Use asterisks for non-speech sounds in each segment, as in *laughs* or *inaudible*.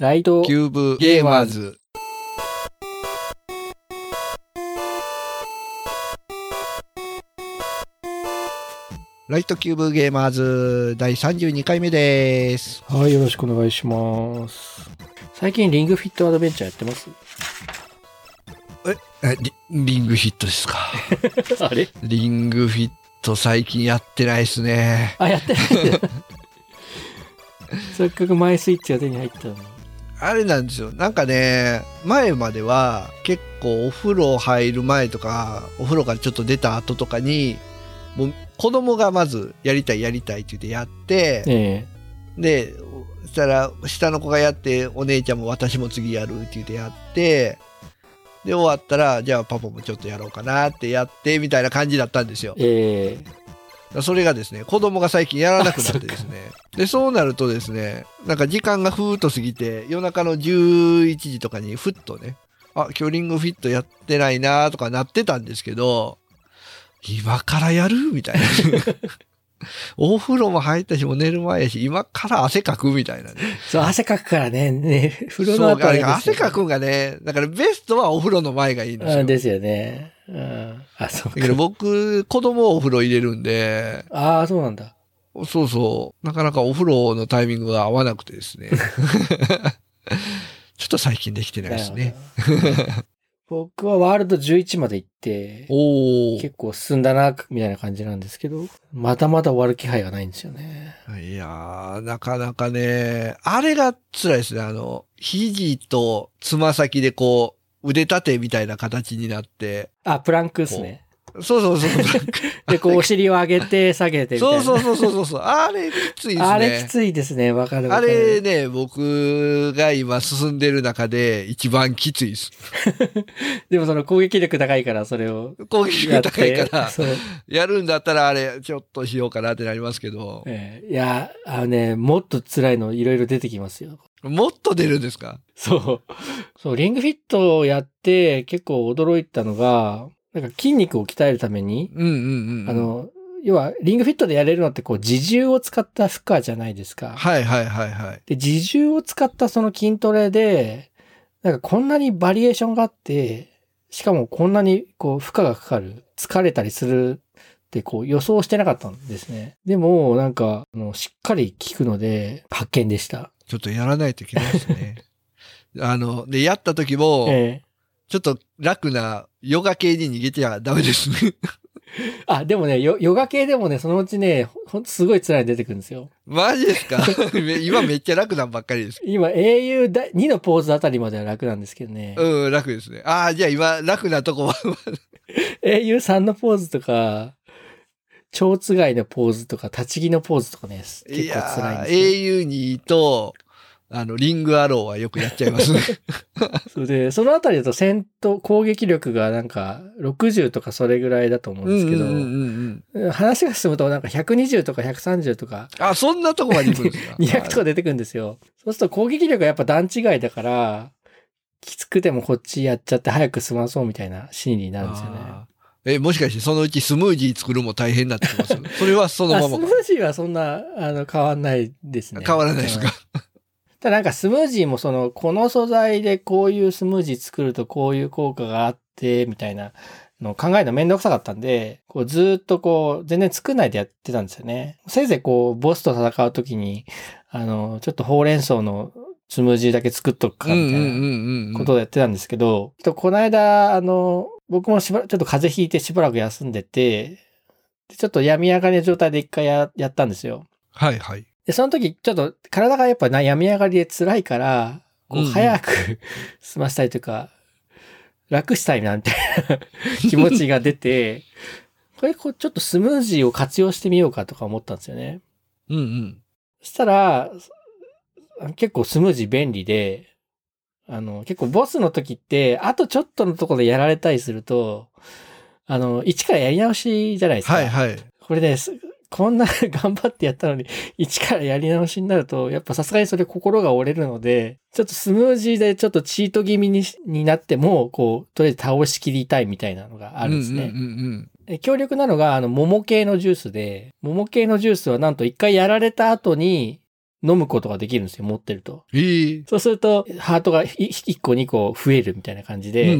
ライトキューブゲーマーズ。ライトキューブゲーマーズ第32回目です。はい、よろしくお願いします。最近リングフィットアドベンチャーやってます？えリリングフィットですか？*laughs* あれ？リングフィット最近やってないですね。あ、やってない。せっかくマイスイッチが手に入ったのに。あれなんですよ。なんかね、前までは結構お風呂入る前とか、お風呂からちょっと出た後とかに、もう子供がまずやりたいやりたいって言ってやって、えで、そしたら下の子がやって、お姉ちゃんも私も次やるって言ってやって、で、終わったら、じゃあパパもちょっとやろうかなってやって、みたいな感じだったんですよえ。えそれがですね、子供が最近やらなくなってですね。で、そうなるとですね、なんか時間がふーっと過ぎて、夜中の11時とかにふっとね、あ、今日リングフィットやってないなーとかなってたんですけど、今からやるみたいな。*laughs* お風呂も入ったし、もう寝る前やし、今から汗かくみたいなね。そう、汗かくからね、ね、風呂そう、の後はいいですよ汗かくんがね、だからベストはお風呂の前がいいんですよ。あですよね。うん。あ、そうだけどか。僕、子供をお風呂入れるんで、ああ、そうなんだ。そうそう。なかなかお風呂のタイミングが合わなくてですね。*laughs* ちょっと最近できてないですね。僕はワールド11まで行って。結構進んだな、みたいな感じなんですけど、まだまだ終わる気配がないんですよね。いやー、なかなかね、あれが辛いですね。あの、肘とつま先でこう、腕立てみたいな形になって。あ、プランクですね。そうそうそう。*laughs* で、こう、お尻を上げて、下げてみたいな。そうそうそうそうそう。あれきついですね。あれきついですね。わかるわあかる。れね、僕が今進んでる中で一番きついです。*laughs* でもその攻撃力高いから、それを攻撃がやって。高いから。やるんだったらあれ、ちょっとしようかなってなりますけど、ええいや、あのね、もっと辛いのいろいろ出てきますよ。もっと出るんですか？そう。そう、リングフィットをやって結構驚いたのが、なんか筋肉を鍛えるために、うんうんうん。あ、の、要は、リングフィットでやれるのってこう、自重を使った負荷じゃないですか。はいはいはいはい。で、自重を使ったその筋トレで、なんかこんなにバリエーションがあって、しかもこんなにこう負荷がかかる、疲れたりするってこう予想してなかったんですね。でもなんかあのしっかり効くので発見でした。ちょっとやらないといけないですね。*laughs* あの、で、やった時も、ええちょっと楽なヨガ系に逃げてはダメですね。*laughs* あ、でもね、ヨヨガ系でもね、そのうちね、ほんとすごい辛いの出てくるんですよ。マジですか？*laughs* 今めっちゃ楽なんばっかりです。今、英雄だ2のポーズあたりまでは楽なんですけどね。うん、楽ですね。ああ、じゃあ今楽なとこは、英雄3のポーズとか、蝶つがいのポーズとか、立ち木のポーズとかね、結構辛いんですよ。英雄にと、あの、リングアローはよくやっちゃいますね。*laughs* それで、そのあたりだと戦闘、攻撃力がなんか60とかそれぐらいだと思うんですけど、うんうんうんうん。話が進むとなんか120とか130とかあ、そんなとこまで行くんですか200とか出てくるんですよ。そうすると攻撃力がやっぱ段違いだから、きつくてもこっちやっちゃって早く済まそうみたいな心理になるんですよね。え、もしかしてそのうちスムージー作るも大変になってきます？*laughs* それはそのあままスムージーはそんな、あの、変わんないですね。変わらないですか、ただなんかスムージーもその、この素材でこういうスムージー作るとこういう効果があって、みたいなのを考えるのめんどくさかったんで、こうずーっとこう、全然作んないでやってたんですよね。せいぜいこう、ボスと戦うときに、あの、ちょっとほうれん草のスムージーだけ作っとくか、みたいな。んことをやってたんですけど、この間、あの、僕もしばらちょっと風邪ひいてしばらく休んでて、でちょっと病み上がりの状態で一回ややったんですよ。はいはい。で、その時、ちょっと体がやっぱな病み上がりで辛いから、こううんうん早く *laughs* 済ましたいというか、楽したいな、みたいな *laughs* 気持ちが出て、これ、こう、ちょっとスムージーを活用してみようかとか思ったんですよね。うんうん。そしたら、結構スムージー便利で、あの、結構ボスの時って、あとちょっとのところでやられたりすると、あの、一からやり直しじゃないですか。はいはい。これね、すこんな *laughs* 頑張ってやったのに、一からやり直しになると、やっぱさすがにそれ心が折れるので、ちょっとスムージーでちょっとチート気味にしになっても、こう、とりあえず倒しきりたいみたいなのがあるんですね。うんうんうんえ強力なのが、あの、桃系のジュースで、桃系のジュースはなんと一回やられた後に、飲むことができるんですよ、持ってると。ええそうすると、ハートが1個2個増えるみたいな感じで、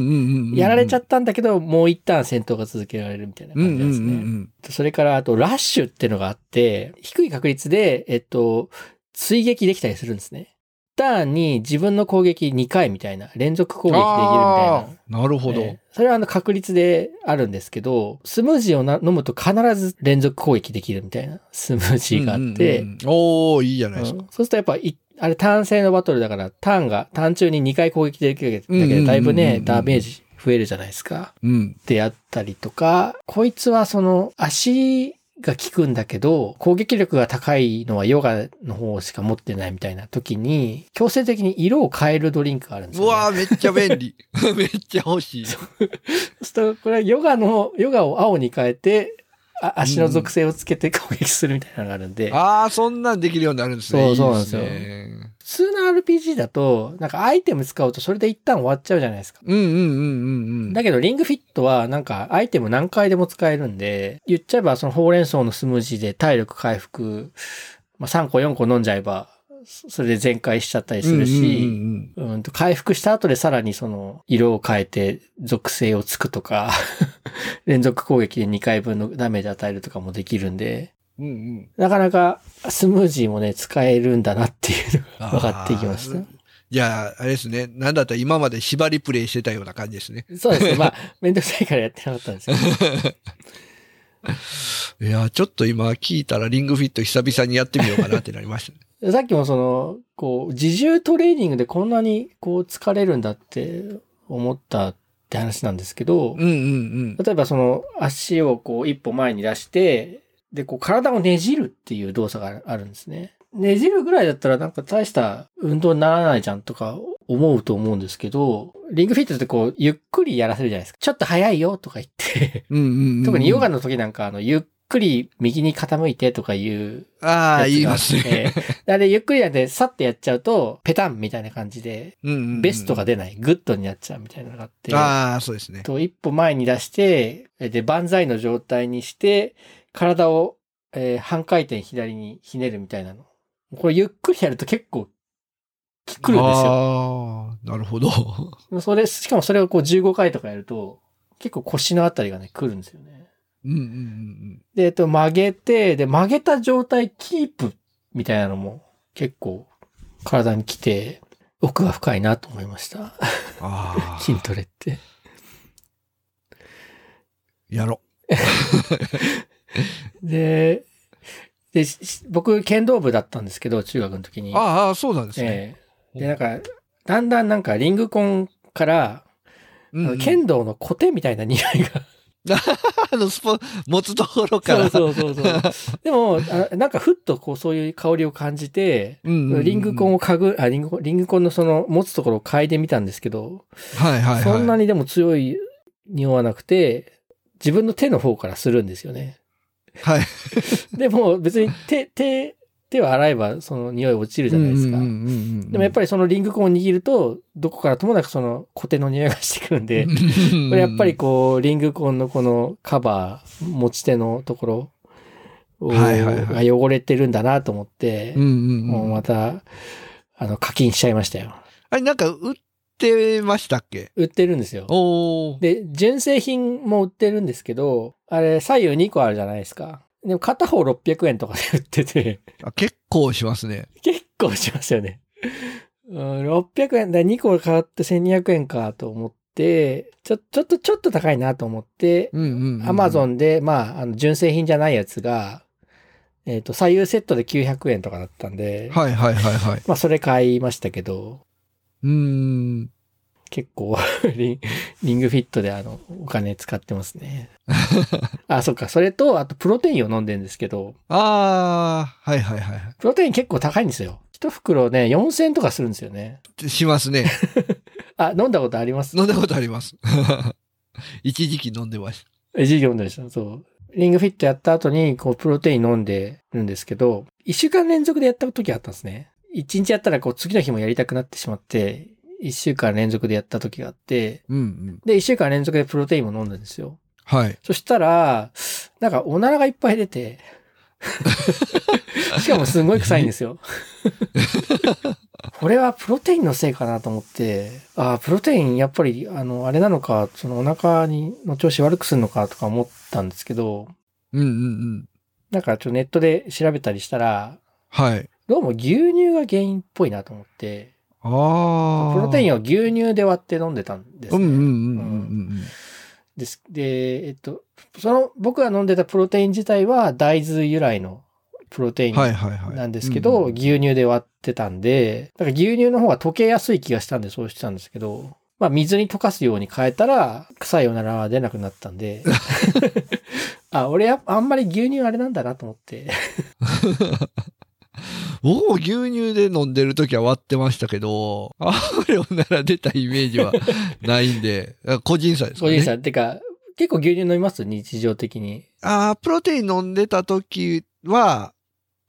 やられちゃっったんだけど、もう一旦戦闘が続けられるみたいな感じなんですね。うん。それから、あと、ラッシュっていうのがあって、低い確率で、えっと、追撃できたりするんですね。ターンに自分の攻撃2回みたいな、連続攻撃できるみたいな。なるほど。えーそれはあの確率であるんですけど、スムージーをな飲むと必ず連続攻撃できるみたいなスムージーがあって、うんうんうんおー、いいじゃないですか。うんそうするとやっぱい、あれ単性のバトルだから、ターンが、ターン中に2回攻撃できるだけで、だいぶね、ダメージ増えるじゃないですか。うん。であったりとか、こいつはその足が効くんだけど、攻撃力が高いのはヨガの方しか持ってないみたいな時に、強制的に色を変えるドリンクがあるんですよ、ね。うわー、めっちゃ便利。*laughs* めっちゃ欲しい。そうすると、これはヨガの、ヨガを青に変えて、あ足の属性をつけて攻撃するみたいなのがあるんで、ああ、そんなんできるようになるんですね。そうそうなんですよいいね普通の RPG だと、なんかアイテム使うとそれで一旦終わっちゃうじゃないですか。うんうんうんうんうん。だけど、リングフィットは、なんか、アイテム何回でも使えるんで、言っちゃえば、そのほうれん草のスムージーで体力回復、まあ、3個4個飲んじゃえば、それで全開しちゃったりするし、うんうんうんと回復した後でさらにその、色を変えて属性をつくとか、*laughs* 連続攻撃で2回分のダメージ与えるとかもできるんで、うんうんうんなかなかスムージーもね、使えるんだなっていうのが分かってきました。じゃあ、あれですね。なんだったら今まで縛りプレイしてたような感じですね。そうですね。まあ、*laughs* めんどくさいからやってなかったんですけど。*laughs* いや、ちょっと今聞いたらリングフィット久々にやってみようかなってなりましたね。*laughs* さっきもその、こう、自重トレーニングでこんなにこう疲れるんだって思ったって話なんですけど、うんうん例えばその足をこう一歩前に出して、で、こう体をねじるっていう動作があるんですね。ねじるぐらいだったらなんか大した運動にならないじゃんとか思うと思うんですけど、リングフィットってこう、ゆっくりやらせるじゃないですか。ちょっと早いよとか言って、うん。うんうんうん。特にヨガの時なんかあの、ゆっくり右に傾いてとかいうああ、言いますね。ええあれ、ゆっくりやって、さってやっちゃうと、ペタンみたいな感じで、うんうんうんベストが出ない、グッドになっちゃうみたいなのがあって、ああ、そうですね。と一歩前に出して、えで、万歳の状態にして、体を、えー半回転左にひねるみたいなの。これゆっくりやると結構、来るんですよ。ああ、なるほど。それ、しかもそれをこう15回とかやると、結構腰のあたりがね、来るんですよね。うんうんうんで、えっと、曲げて、で、曲げた状態キープみたいなのも結構体に来て、奥が深いなと思いました。ああ、*laughs* 筋トレって。やろ。*laughs* *laughs* で、で、し僕、剣道部だったんですけど、中学の時に。ああ、そうなんですね。ええで、なんか、だんだんなんかリングコンから、うんうん剣道のコテみたいな匂いが。*laughs* あの、スポ、持つところから。そうそうそう。*laughs* でもあ、なんかふっとこうそういう香りを感じて、うんうんうんリングコンを嗅ぐ、あ、リングコン、リングコンのその持つところを嗅いでみたんですけど、はいはいはい。そんなにでも強い匂わなくて、自分の手の方からするんですよね。はい。*laughs* でも別に手、手、手を洗えばその匂い落ちるじゃないですか。でもやっぱりそのリングコンを握ると、どこからともなくそのコテの匂いがしてくるんで、り *laughs* これやっぱりこう、リングコンのこのカバー、持ち手のところをはいはいはが汚れてるんだなと思って、もううん。また、あの、課金しちゃいましたよ。あれ、なんか売ってましたっけ？売ってるんですよ。おー。で、純正品も売ってるんですけど、あれ、左右2個あるじゃないですか。でも片方600円とかで売ってて、あ結構しますね。結構しますよね。うん、600円で2個買って1200円かと思って、ちょ、ちょっと、ちょっと高いなと思って、うんうん、アマゾン。ンで、まあ、あの、純正品じゃないやつが、えっ、と、左右セットで900円とかだったんで、はいはいはいはい。まあ、それ買いましたけど、うん。結構リン、リングフィットであの、お金使ってますね。あ、そっか。それと、あと、プロテインを飲ん。でるん。ですけど、ああ、はいはいはい。プロテイン結構高いん。ですよ。一袋ね、4000円とかするん。ですよね。しますね。あ、飲ん。だことあります飲ん。だことあります。一時期飲ん。でましえ、授業飲ん。だでしょそう。リングフィットやった後に、こう、プロテイン飲ん。でるん。ですけど、一週間連続でやった時あったん。ですね。一日やったら、こう、次の日もやりたくなってしまって、一週間連続でやった時があって、た。うんうん。で、一週間連続でプロテインも飲んだんですよ。はい。そしたら、なんかおならがいっぱい出て、*laughs* しかもすごい臭いんですよ。これはプロテインのせいかなと思って、ああ、プロテインやっぱり、あの、あれなのか、そのお腹にの調子悪くするのかとか思ったんですけど、うんうんうん。なんかちょっとネットで調べたりしたら、はい。どうも牛乳が原因っぽいなと思って、ああ。プロテインンを牛乳で割って飲んでたんですね。うんうんうんうんうんです。で、えっと、その僕が飲んでたプロテイン自体は大豆由来のプロテイうん。ン。なんですけど、牛乳で割ってたんで、だから牛乳の方が溶けやすい気がしたんでそうしてたんですけど、まあ水に溶かすように変えたら、臭いおならは出なくなったんで、*laughs* あ、俺あんまり牛乳あれなんだなと思って。*laughs* 僕も牛乳で飲んでる時は割ってましたけど、あんまりおなら出たイメージは *laughs* ないんで、個人差ですかね。おじいさん、てか、結構牛乳飲みます？日常的に。ああ、プロテイン飲んでた時は、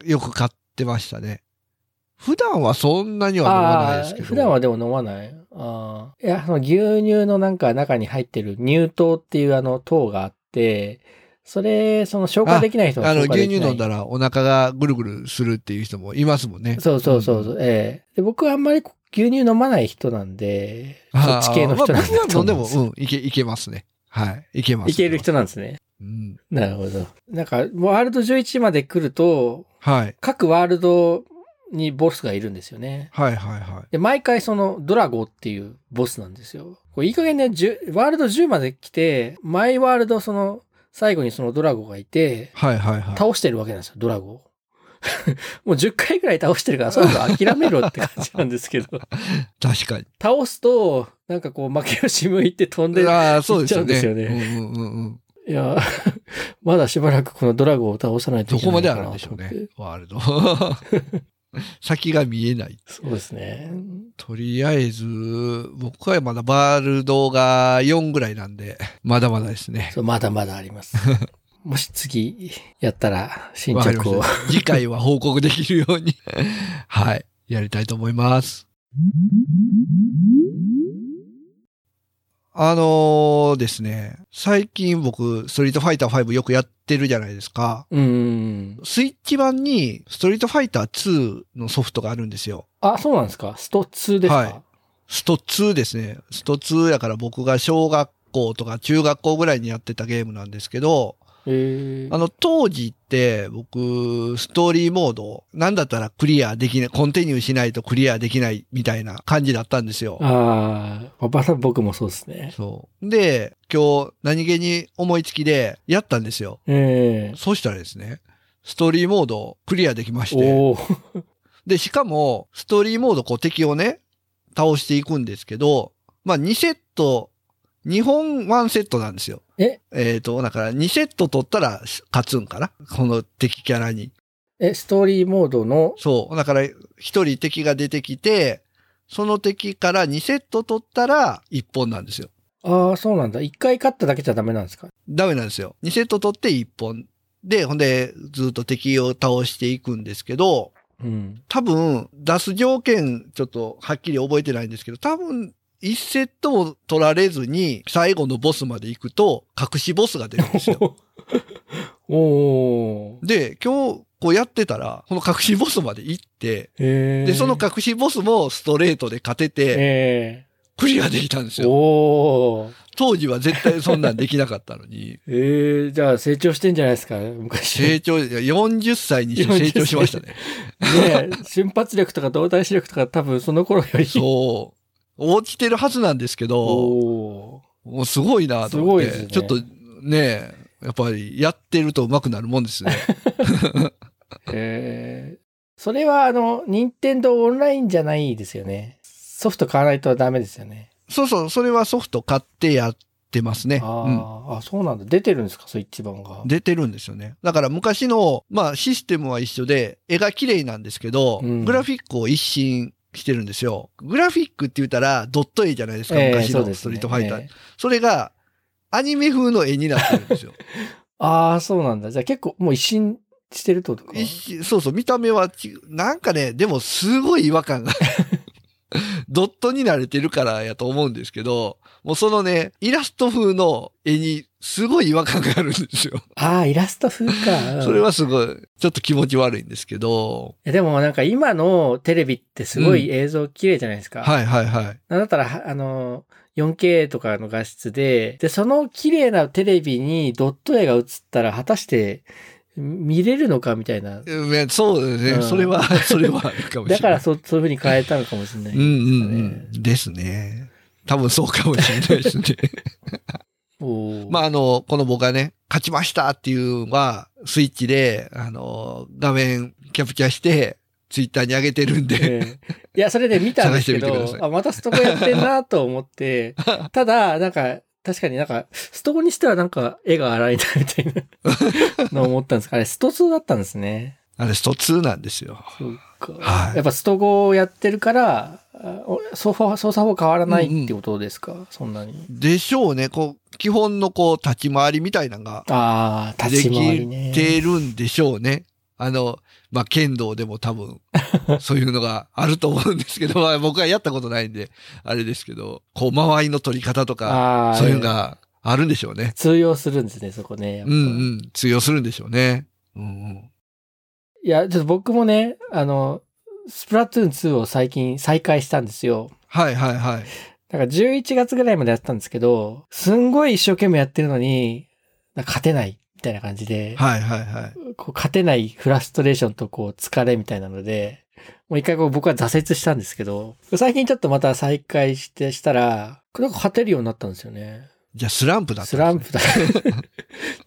よく買ってましたね。普段はそんなには飲まないですけど。普段はでも飲まない。あーいや、その牛乳のなんか中に入ってる乳糖っていうあの糖があって、それ、その消化できない人はあの、牛。乳飲んだらお腹がぐるぐるするっていう人もいますもんね。そうそうそうそう、ええで。僕はあんまり牛乳飲まない人なんで、そっち系の人なんだまあ飲んでも、うんいけ、いけますね。はい。いけます。いける人なんですね。うん。なるほど。なんか、ワールド11まで来ると、はい。各ワールドにボスがいるんですよね。はいはいはい。で、毎回そのドラゴっていうボスなんですよ。これいい加減ね、10ワールド10まで来て、毎ワールドその、最後にそのドラゴがいて、はいはいはい。倒してるわけなんですよ、ドラゴを。*laughs* もう10回ぐらい倒してるから、そろそろ諦めろって感じなんですけど、*laughs* 確かに。倒すと、なんかこう、負け吉向いて飛んで、ああ、そうですよね。行っちゃうんですよねうんうんうんうん。いや、まだしばらくこのドラゴを倒さないといけないどこまであるんでしょうね。ワールド。*laughs* *laughs* 先が見えない。そうですね。とりあえず、僕はまだワールドが4ぐらいなんで、*laughs* まだまだですね。そうまだまだあります。*laughs* もし次やったら進わかりま捗を。次回は報告できるように、はい、やりたいと思います。あのーですね、最近僕、ストリートファイター5よくやってるじゃないですか。うん。スイッチ版に、ストリートファイター2のソフトがあるんですよ。あ、そうなんですか？スト2ですか、はいスト2ですね。スト2やから僕が小学校とか中学校ぐらいにやってたゲームなんですけど、えーあの当時って僕、ストーリーモード、なんだったらクリアできない、コンティニューしないとクリアできないみたいな感じだったんですよ。ああ、まあ僕もそうですね。そう。で、今日何気に思いつきでやったんですよ。ええそしたらですね、ストーリーモードクリアできまして。で、しかも、ストーリーモードこう敵をね、倒していくんですけど、まあ2セット、2本1セットなんですよ。え？えっ、と、だから2セット取ったら勝つんかな？この敵キャラに。え、ストーリーモードの、そう。だから、一人敵が出てきて、その敵から2セット取ったら1本なんですよ。ああ、そうなんだ。一回勝っただけじゃダメなんですか？ダメなんですよ。2セット取って1本。で、ほんで、ずっと敵を倒していくんですけど、うん。多分、出す条件、ちょっとはっきり覚えてないんですけど、多分、1セットも取られずに、最後のボスまで行くと、隠しボスが出るんですよ。*laughs* おお。で、今日、こうやってたら、この隠しボスまで行って、ええで、その隠しボスもストレートで勝てて、えクリアできたんですえよ。おお。当時は絶対そんなんできなかったのに、ええじゃあ成長してんじゃないですか昔。成長、40歳にして成長しましたね。ねえ *laughs* 瞬発力とか動体視力とか多分その頃より。そう。落ちてるはずなんですけど。もうすごいなと思って、ねちょっとね、やっぱりやってると上手くなるもんですね。*laughs* ええそれはあの、任天堂オンラインじゃないですよね。ソフト買わないとダメですよね。そうそう、それはソフト買ってやってますね。あうんー、あ、そうなんだ。出てるんですか？スイッチ版が。出てるんですよね。だから昔の、まあシステムは一緒で、絵が綺麗なんですけど、うんグラフィックを一新してるんですよ。グラフィックって言ったらドット絵じゃないですか、ええ昔のストリートファイター。ええそれが、アニメ風の絵になってるんですよ。*laughs* ああ、そうなんだ。じゃあ結構もう一新してるとそうそう、見た目はちなんかね、でもすごい違和感が。ドットに慣れてるからやと思うんですけど、もうそのね、イラスト風の絵にすごい違和感があるんですよ。*laughs* ああ、イラスト風か。うんそれはすごい、ちょっと気持ち悪いんですけど、でもなんか今のテレビってすごい映像綺麗じゃないですか。はいはいはい。なんだったら、はあの、4K とかの画質で、で、その綺麗なテレビにドット絵が映ったら果たして見れるのかみたいな。そうですね。うんそれは、*laughs* それはあるかもしれない。だからそそういう風に変えたのかもしれない。うんうんうん。ですね。多分そうかもしれないですね。*laughs* まあ、あの、この僕がね、勝ちましたっていうのは、スイッチで、あの、画面キャプチャーして、ツイッターに上げてるんで、ええいや、それで見たんですけどあ、またストコやってんなと思って、ただ、なんか、確かになんか、ストコにしてはなんか絵が荒いな、みたいな *laughs* のを思ったんですかあれ、スト2だったんですね。あれスト2なんですよ。そうか。はいやっぱスト5をやってるから、操作法変わらないってことですか、そんなに。でしょうね。こう、基本のこう、立ち回りみたいなのがああ、で立ち回りきね。てるんでしょうね。あの、まあ、剣道でも多分、*laughs* そういうのがあると思うんですけど、まあ、僕はやったことないんで、あれですけど、こう、間合いの取り方とか、そういうのがあるんでしょうね。通用するんですね、そこね。うんうん。通用するんでしょうね。うんうん。いや、ちょっと僕もね、あの、スプラトゥーン2を最近再開したんですよ。はいはいはい。だから11月ぐらいまでやってたんですけど、すんごい一生懸命やってるのに、勝てないみたいな感じで、はいはいはい。こう勝てないフラストレーションとこう疲れみたいなので、もう一回こう僕は挫折したんですけど、最近ちょっとまた再開してしたら、なんか勝てるようになったんですよね。じゃあスランプだったスランプだ。*laughs* ちょ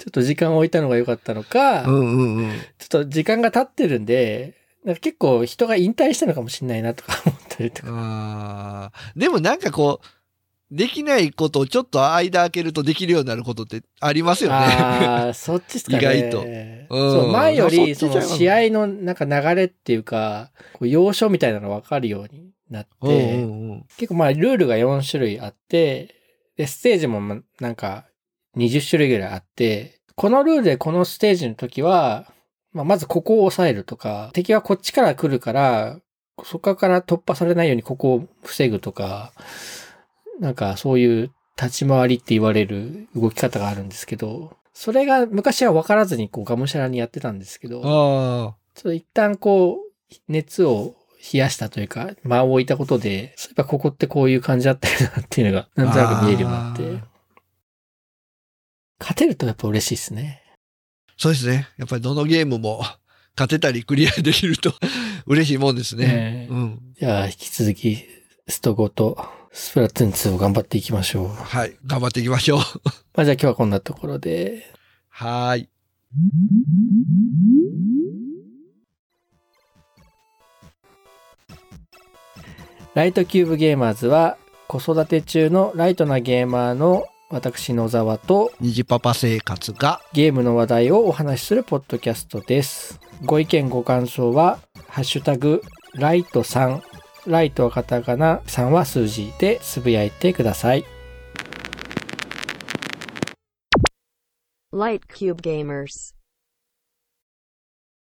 っと時間を置いたのが良かったのか、うんうんうん。ちょっと時間が経ってるんで、なんか結構人が引退したのかもしれないなとか思ったりとか。でもなんかこう、できないことをちょっと間開けるとできるようになることってありますよね。ああ、そっちっすかね。意外とうんうんそう前より、その試合のなんか流れっていうか、こう要所みたいなの分かるようになって、うんうんうん結構まあルールが4種類あって、で、ステージもまなんか20種類ぐらいあって、このルールでこのステージの時は、まあ、まずここを抑えるとか、敵はこっちから来るから、そこから突破されないようにここを防ぐとか、なんかそういう立ち回りって言われる動き方があるんですけど、それが昔は分からずにこうがむしゃらにやってたんですけど、ちょあっと一旦こう熱を冷やしたというか、間を置いたことで、そういえばここってこういう感じだったよなっていうのが、なんとなく見えるようになって勝てるとやっぱ嬉しいですね。あ、そうですね。やっぱりどのゲームも勝てたりクリアできると嬉しいもんですね。ねえうん。じゃあ引き続き、スト5とスプラトゥーン2を頑張っていきましょう。はい。頑張っていきましょう。*laughs* まあじゃあ今日はこんなところで、はーい。ライトキューブゲーマーズは子育て中のライトなゲーマーの私野沢と虹パパ生活が、ゲームの話題をお話しするポッドキャストです。ご意見ご感想は、ハッシュタグ、ライト3、ライトはカタカナ、3は数字でつぶやいてください。Light Cube Gamers.